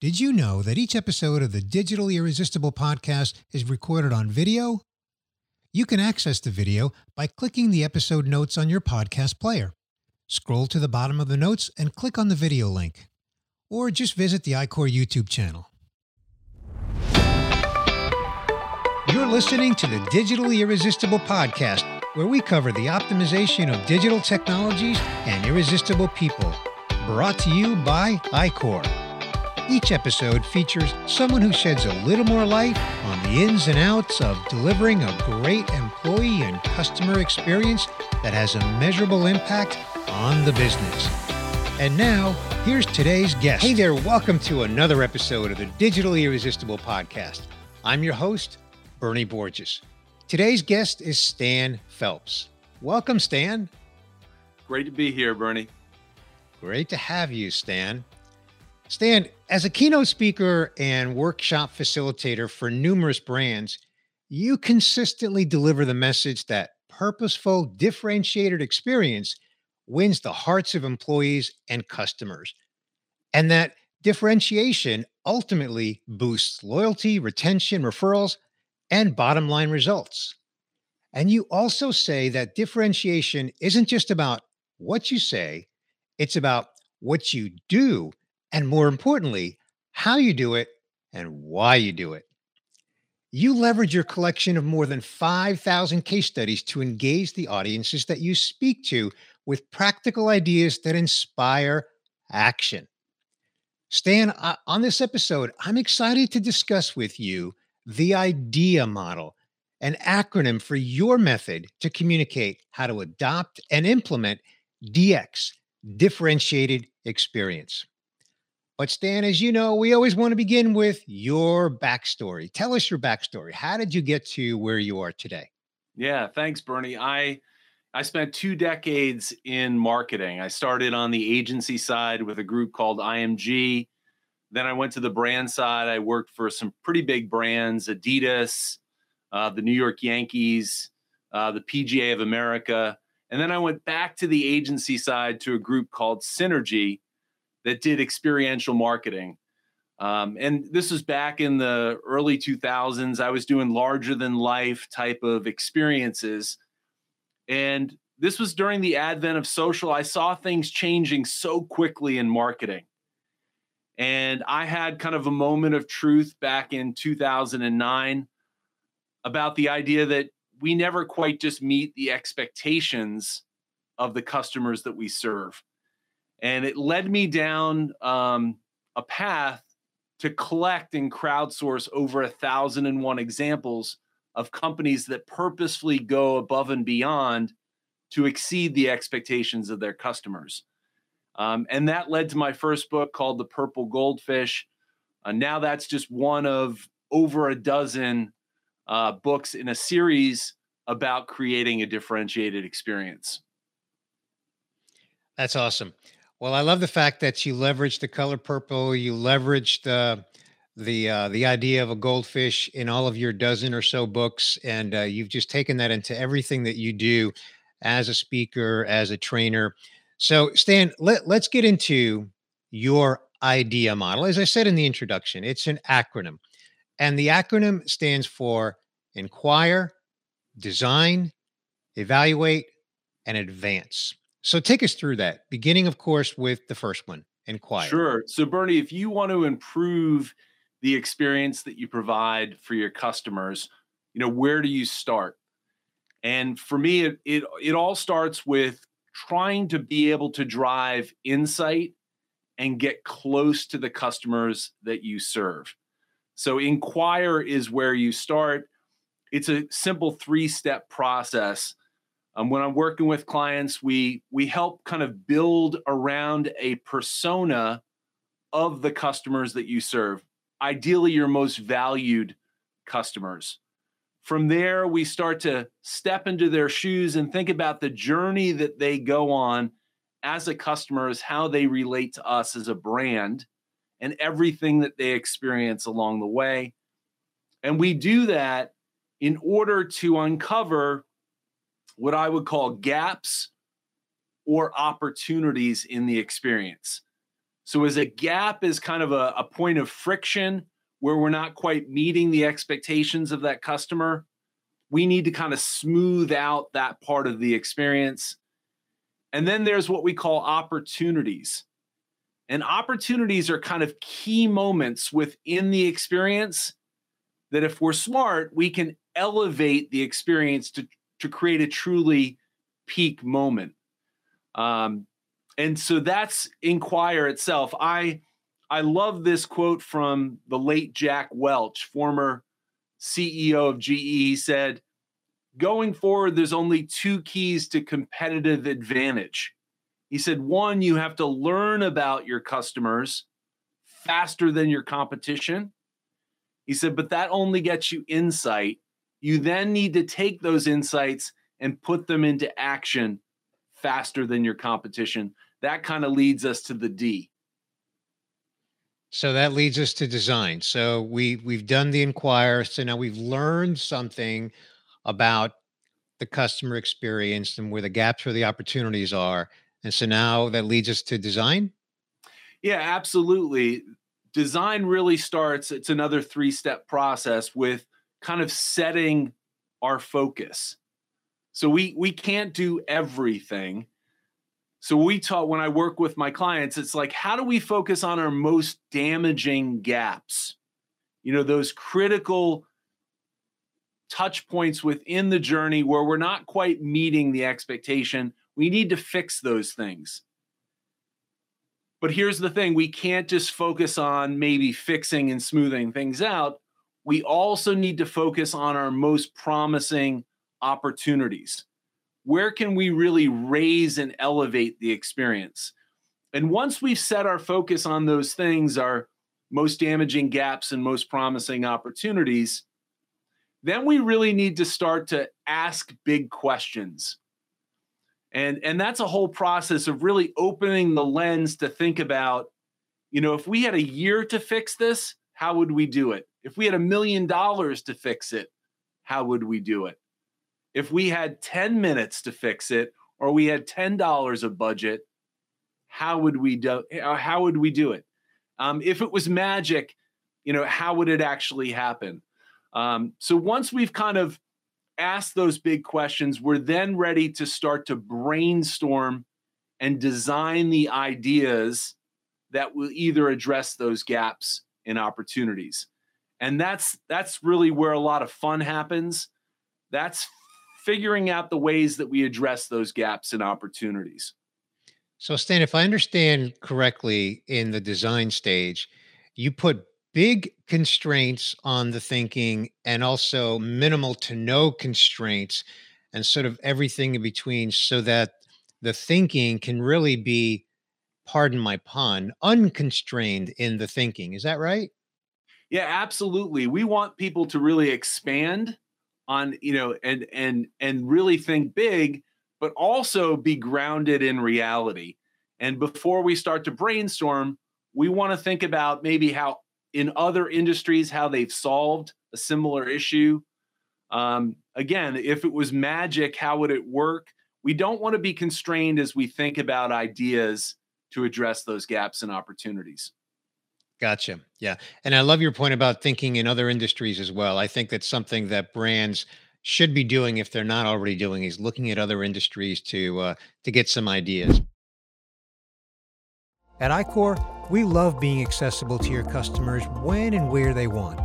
Did you know that each episode of the Digitally Irresistible podcast is recorded on video? You can access the video by clicking the episode notes on your podcast player. Scroll to the bottom of the notes and click on the video link. Or just visit the iQor YouTube channel. You're listening to the Digitally Irresistible podcast, where we cover the optimization of digital technologies and irresistible people. Brought to you by iQor. Each episode features someone who sheds a little more light on the ins and outs of delivering a great employee and customer experience that has a measurable impact on the business. And now, here's today's guest. Hey there, welcome to another episode of the Digital Irresistible podcast. I'm your host, Bernie Borges. Today's guest is Stan Phelps. Welcome, Stan. Great to be here, Bernie. Great to have you, Stan. Stan, as a keynote speaker and workshop facilitator for numerous brands, you consistently deliver the message that purposeful, differentiated experience wins the hearts of employees and customers, and that differentiation ultimately boosts loyalty, retention, referrals, and bottom line results. And you also say that differentiation isn't just about what you say, it's about what you do. And more importantly, how you do it and why you do it. You leverage your collection of more than 5,000 case studies to engage the audiences that you speak to with practical ideas that inspire action. Stan, on this episode, I'm excited to discuss with you the IDEA model, an acronym for your method to communicate how to adopt and implement DX, differentiated experience. But Stan, as you know, we always want to begin with your backstory. Tell us your backstory. How did you get to where you are today? Yeah, thanks, Bernie. I I spent two decades in marketing. I started on the agency side with a group called IMG. Then I went to the brand side. I worked for some pretty big brands Adidas, uh, the New York Yankees, uh, the PGA of America. And then I went back to the agency side to a group called Synergy that did experiential marketing. Um, and this was back in the early 2000s. I was doing larger than life type of experiences. And this was during the advent of social. I saw things changing so quickly in marketing. And I had kind of a moment of truth back in 2009 about the idea that we never quite just meet the expectations of the customers that we serve. And it led me down um, a path to collect and crowdsource over a thousand and one examples of companies that purposefully go above and beyond to exceed the expectations of their customers. Um, and that led to my first book called The Purple Goldfish. Uh, now that's just one of over a dozen uh, books in a series about creating a differentiated experience. That's awesome. Well, I love the fact that you leveraged the color purple. You leveraged uh, the uh, the idea of a goldfish in all of your dozen or so books, and uh, you've just taken that into everything that you do as a speaker, as a trainer. So, Stan, let, let's get into your IDEA model. As I said in the introduction, it's an acronym, and the acronym stands for Inquire, Design, Evaluate, and Advance. So, take us through that, beginning, of course, with the first one Inquire. Sure. So, Bernie, if you want to improve the experience that you provide for your customers, you know, where do you start? And for me, it, it, it all starts with trying to be able to drive insight and get close to the customers that you serve. So, inquire is where you start. It's a simple three step process. Um, when I'm working with clients, we we help kind of build around a persona of the customers that you serve. Ideally, your most valued customers. From there, we start to step into their shoes and think about the journey that they go on as a customer, is how they relate to us as a brand and everything that they experience along the way. And we do that in order to uncover what I would call gaps or opportunities in the experience. So, as a gap is kind of a, a point of friction where we're not quite meeting the expectations of that customer, we need to kind of smooth out that part of the experience. And then there's what we call opportunities. And opportunities are kind of key moments within the experience that, if we're smart, we can elevate the experience to, to create a truly peak moment. Um, and so that's Inquire itself. I I love this quote from the late Jack Welch, former CEO of GE. He said, Going forward, there's only two keys to competitive advantage. He said, one, you have to learn about your customers faster than your competition. He said, but that only gets you insight. You then need to take those insights and put them into action faster than your competition. That kind of leads us to the D. So that leads us to design. So we we've done the inquire. So now we've learned something about the customer experience and where the gaps or the opportunities are. And so now that leads us to design. Yeah, absolutely. Design really starts, it's another three step process with kind of setting our focus. So we we can't do everything. So we taught when I work with my clients, it's like, how do we focus on our most damaging gaps? You know, those critical touch points within the journey where we're not quite meeting the expectation. We need to fix those things. But here's the thing we can't just focus on maybe fixing and smoothing things out. We also need to focus on our most promising opportunities where can we really raise and elevate the experience? And once we've set our focus on those things, our most damaging gaps and most promising opportunities, then we really need to start to ask big questions. And, and that's a whole process of really opening the lens to think about, you know, if we had a year to fix this, how would we do it? If we had a million dollars to fix it, how would we do it? if we had 10 minutes to fix it or we had $10 of budget how would we do uh, how would we do it? Um, if it was magic you know how would it actually happen? Um, so once we've kind of asked those big questions we're then ready to start to brainstorm and design the ideas that will either address those gaps and opportunities and that's that's really where a lot of fun happens that's figuring out the ways that we address those gaps and opportunities. So, Stan, if I understand correctly, in the design stage, you put big constraints on the thinking and also minimal to no constraints and sort of everything in between so that the thinking can really be, pardon my pun, unconstrained in the thinking. Is that right? Yeah, absolutely. We want people to really expand on you know and and and really think big but also be grounded in reality. And before we start to brainstorm we want to think about maybe how in other industries how they've solved a similar issue. Um, again if it was magic how would it work? We don't want to be constrained as we think about ideas to address those gaps and opportunities Gotcha. Yeah. And I love your point about thinking in other industries as well. I think that's something that brands should be doing if they're not already doing is looking at other industries to uh, to get some ideas. At iQor, we love being accessible to your customers when and where they want.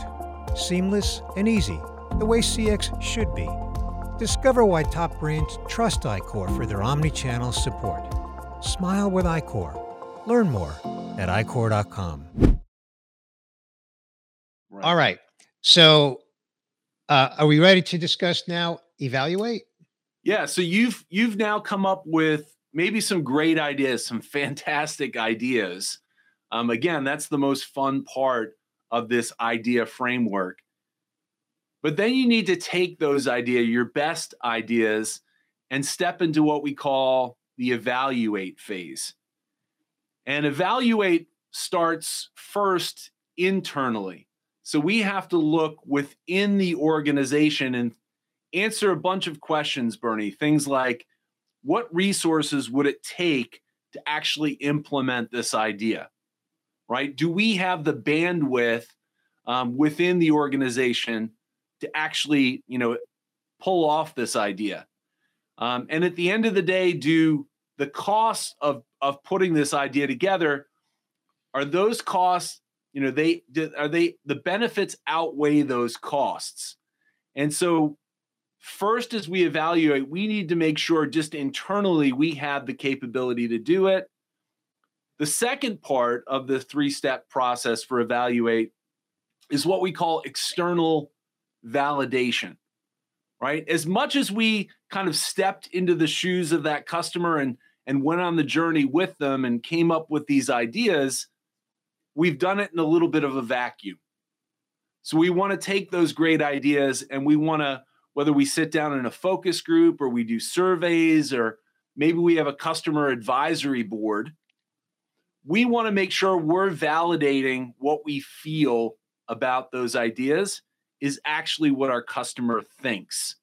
Seamless and easy, the way CX should be. Discover why top brands trust iQor for their omni-channel support. Smile with iQor. Learn more at iQor.com. All right. So, uh, are we ready to discuss now? Evaluate. Yeah. So you've you've now come up with maybe some great ideas, some fantastic ideas. Um, again, that's the most fun part of this idea framework. But then you need to take those ideas, your best ideas, and step into what we call the evaluate phase. And evaluate starts first internally. So we have to look within the organization and answer a bunch of questions, Bernie. Things like what resources would it take to actually implement this idea? right? Do we have the bandwidth um, within the organization to actually, you know, pull off this idea? Um, and at the end of the day, do the costs of of putting this idea together are those costs you know they are they the benefits outweigh those costs. And so first as we evaluate we need to make sure just internally we have the capability to do it. The second part of the three step process for evaluate is what we call external validation right? As much as we kind of stepped into the shoes of that customer and and went on the journey with them and came up with these ideas we've done it in a little bit of a vacuum. So we want to take those great ideas and we want to, whether we sit down in a focus group or we do surveys or maybe we have a customer advisory board, we want to make sure we're validating what we feel about those ideas is actually what our customer thinks.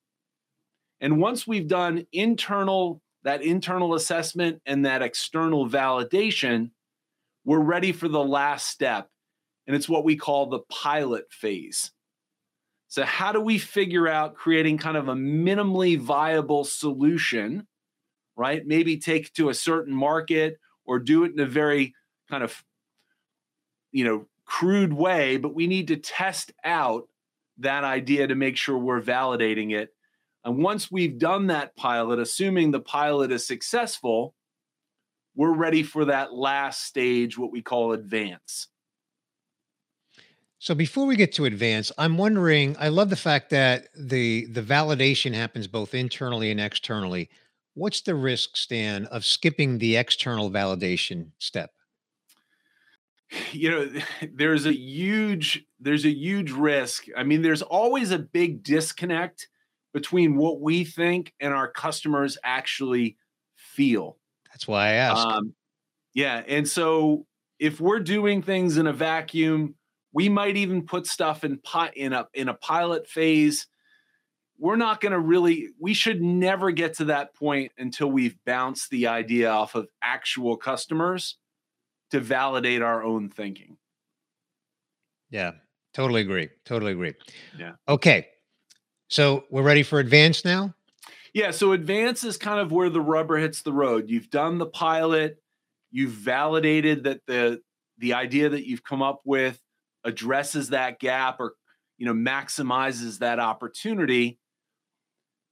And once we've done internal that internal assessment and that external validation, we're ready for the last step, and it's what we call the pilot phase. So, how do we figure out creating kind of a minimally viable solution, right? Maybe take to a certain market or do it in a very kind of, you know, crude way, but we need to test out that idea to make sure we're validating it. And once we've done that pilot, assuming the pilot is successful, we're ready for that last stage, what we call advance. So before we get to advance, I'm wondering, I love the fact that the the validation happens both internally and externally. What's the risk, Stan, of skipping the external validation step? You know, there's a huge there's a huge risk. I mean, there's always a big disconnect between what we think and our customers actually feel. That's why I asked. Um, yeah, and so if we're doing things in a vacuum, we might even put stuff in pot in a in a pilot phase. We're not going to really. We should never get to that point until we've bounced the idea off of actual customers to validate our own thinking. Yeah, totally agree. Totally agree. Yeah. Okay. So we're ready for advance now? Yeah, so advance is kind of where the rubber hits the road. You've done the pilot, you've validated that the the idea that you've come up with addresses that gap or you know maximizes that opportunity.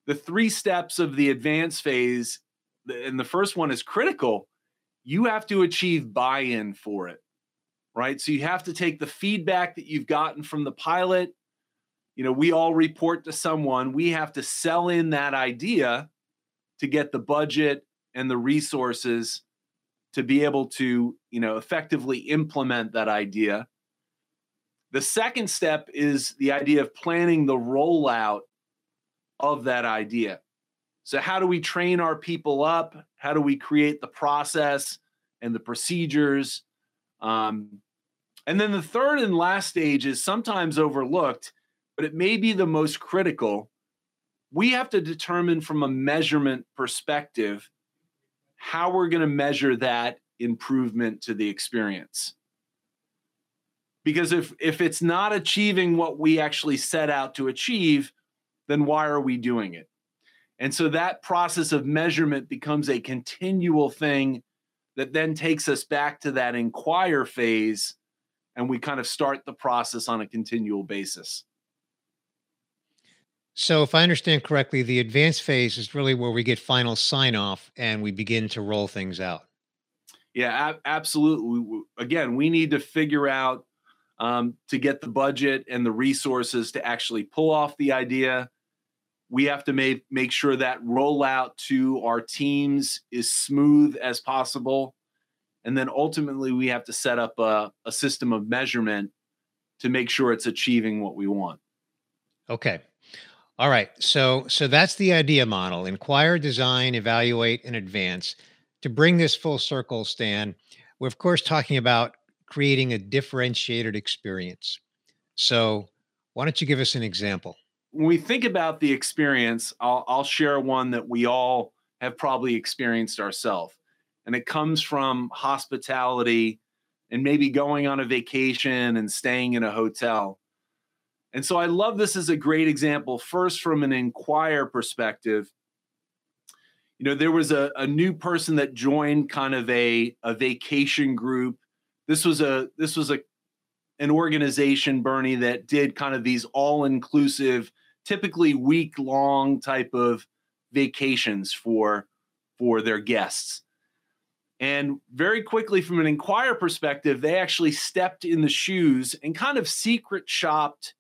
The three steps of the advance phase, and the first one is critical. You have to achieve buy-in for it. Right? So you have to take the feedback that you've gotten from the pilot you know, we all report to someone. We have to sell in that idea to get the budget and the resources to be able to, you know, effectively implement that idea. The second step is the idea of planning the rollout of that idea. So, how do we train our people up? How do we create the process and the procedures? Um, and then the third and last stage is sometimes overlooked but it may be the most critical. We have to determine from a measurement perspective how we're going to measure that improvement to the experience. Because if if it's not achieving what we actually set out to achieve, then why are we doing it? And so that process of measurement becomes a continual thing that then takes us back to that inquire phase and we kind of start the process on a continual basis. So, if I understand correctly, the advanced phase is really where we get final sign off and we begin to roll things out. Yeah, ab- absolutely. Again, we need to figure out um, to get the budget and the resources to actually pull off the idea. We have to make make sure that rollout to our teams is smooth as possible, and then ultimately we have to set up a, a system of measurement to make sure it's achieving what we want. Okay. All right. So so that's the idea model. Inquire, design, evaluate, and advance. To bring this full circle, Stan, we're of course talking about creating a differentiated experience. So why don't you give us an example? When we think about the experience, I'll, I'll share one that we all have probably experienced ourselves. And it comes from hospitality and maybe going on a vacation and staying in a hotel. And so I love this as a great example, first from an inquire perspective. You know, there was a, a new person that joined kind of a, a vacation group. This was a this was a an organization, Bernie, that did kind of these all-inclusive, typically week-long type of vacations for for their guests. And very quickly, from an Inquire perspective, they actually stepped in the shoes and kind of secret shopped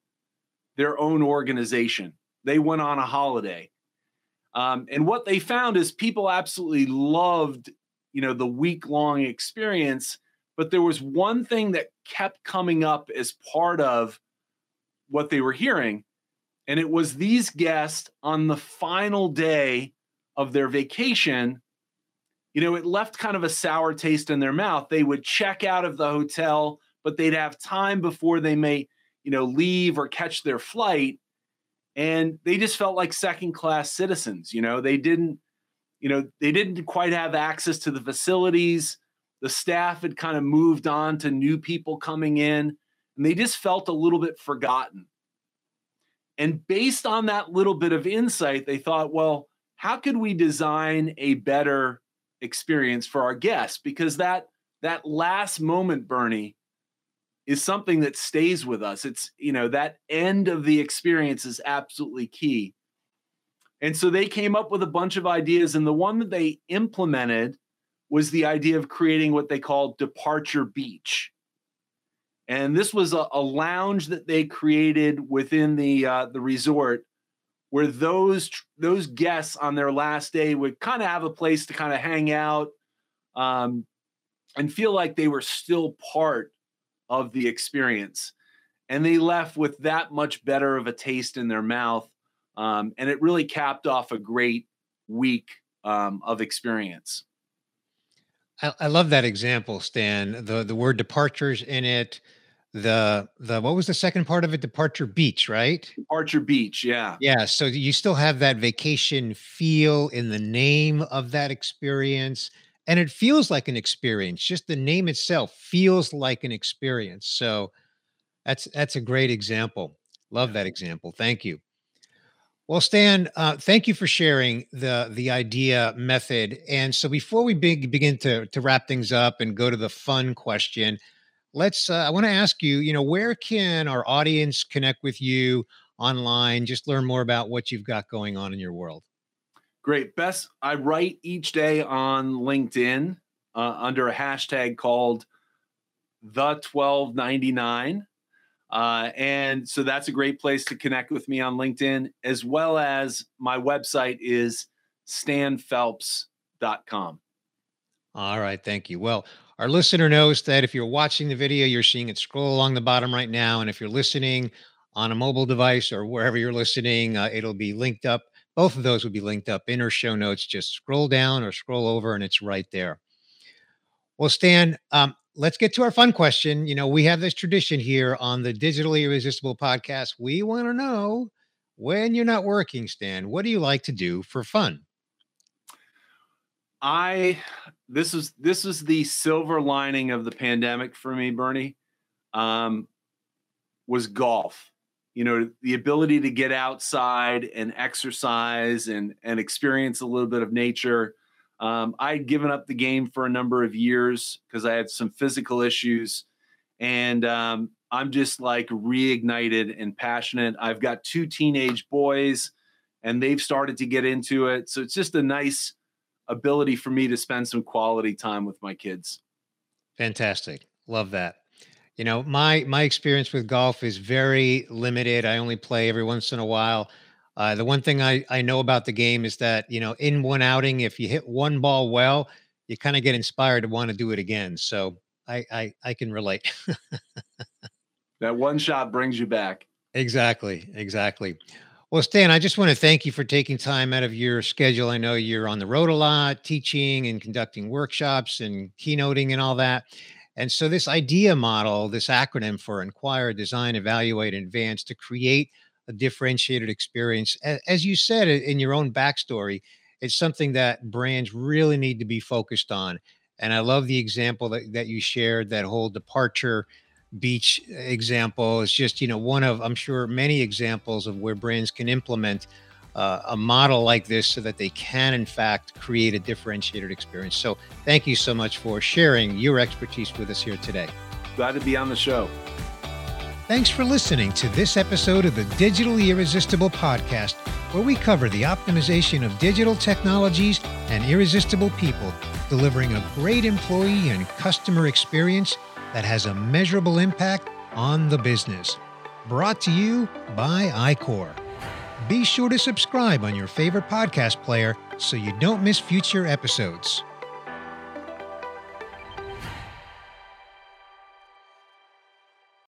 their own organization. They went on a holiday. Um, and what they found is people absolutely loved, you know, the week long experience. But there was one thing that kept coming up as part of what they were hearing. And it was these guests on the final day of their vacation you know, it left kind of a sour taste in their mouth. They would check out of the hotel, but they'd have time before they may, you know, leave or catch their flight. And they just felt like second class citizens. You know, they didn't, you know, they didn't quite have access to the facilities. The staff had kind of moved on to new people coming in, and they just felt a little bit forgotten. And based on that little bit of insight, they thought, well, how could we design a better experience for our guests because that that last moment bernie is something that stays with us. It's you know that end of the experience is absolutely key. And so they came up with a bunch of ideas and the one that they implemented was the idea of creating what they call departure beach. And this was a, a lounge that they created within the uh, the resort where those those guests on their last day would kind of have a place to kind of hang out um, and feel like they were still part of the experience. And they left with that much better of a taste in their mouth um, and it really capped off a great week um, of experience. I, I, love that example stan the the word departures in it the the what was the second part of it? Departure beach right? Departure beach yeah. Yeah so you still have that vacation feel in the name of that experience and it feels like an experience just the name itself feels like an experience so that's that's a great example love that example thank you. Well stan uh, thank you for sharing the the idea method and so before we big, begin to to wrap things up and go to the fun question let's uh, i want to ask you you know where can our audience connect with you online just learn more about what you've got going on in your world great best i write each day on linkedin uh, under a hashtag called the 1299 uh, and so that's a great place to connect with me on linkedin as well as my website is stanphelps.com all right thank you well our listener knows that if you're watching the video, you're seeing it scroll along the bottom right now. And if you're listening on a mobile device or wherever you're listening, uh, it'll be linked up. Both of those would be linked up in our show notes. Just scroll down or scroll over, and it's right there. Well, Stan, um, let's get to our fun question. You know, we have this tradition here on the Digitally Irresistible podcast. We want to know when you're not working, Stan, what do you like to do for fun? I this is this is the silver lining of the pandemic for me, Bernie. Um, was golf. You know, the ability to get outside and exercise and and experience a little bit of nature. Um, I'd given up the game for a number of years because I had some physical issues, and um, I'm just like reignited and passionate. I've got two teenage boys, and they've started to get into it. So it's just a nice ability for me to spend some quality time with my kids. Fantastic. Love that. You know, my my experience with golf is very limited. I only play every once in a while. Uh, the one thing I, I know about the game is that, you know, in one outing, if you hit one ball well, you kind of get inspired to want to do it again. So I I, I can relate. that one shot brings you back. Exactly. Exactly. Well, Stan, I just want to thank you for taking time out of your schedule. I know you're on the road a lot, teaching and conducting workshops and keynoting and all that. And so, this idea model, this acronym for Inquire, Design, Evaluate, Advance to create a differentiated experience, as you said in your own backstory, it's something that brands really need to be focused on. And I love the example that, that you shared, that whole departure beach example is just, you know, one of, I'm sure, many examples of where brands can implement uh, a model like this so that they can, in fact, create a differentiated experience. So thank you so much for sharing your expertise with us here today. Glad to be on the show. Thanks for listening to this episode of the Digitally Irresistible podcast, where we cover the optimization of digital technologies and irresistible people, delivering a great employee and customer experience that has a measurable impact on the business. Brought to you by iQor. Be sure to subscribe on your favorite podcast player so you don't miss future episodes.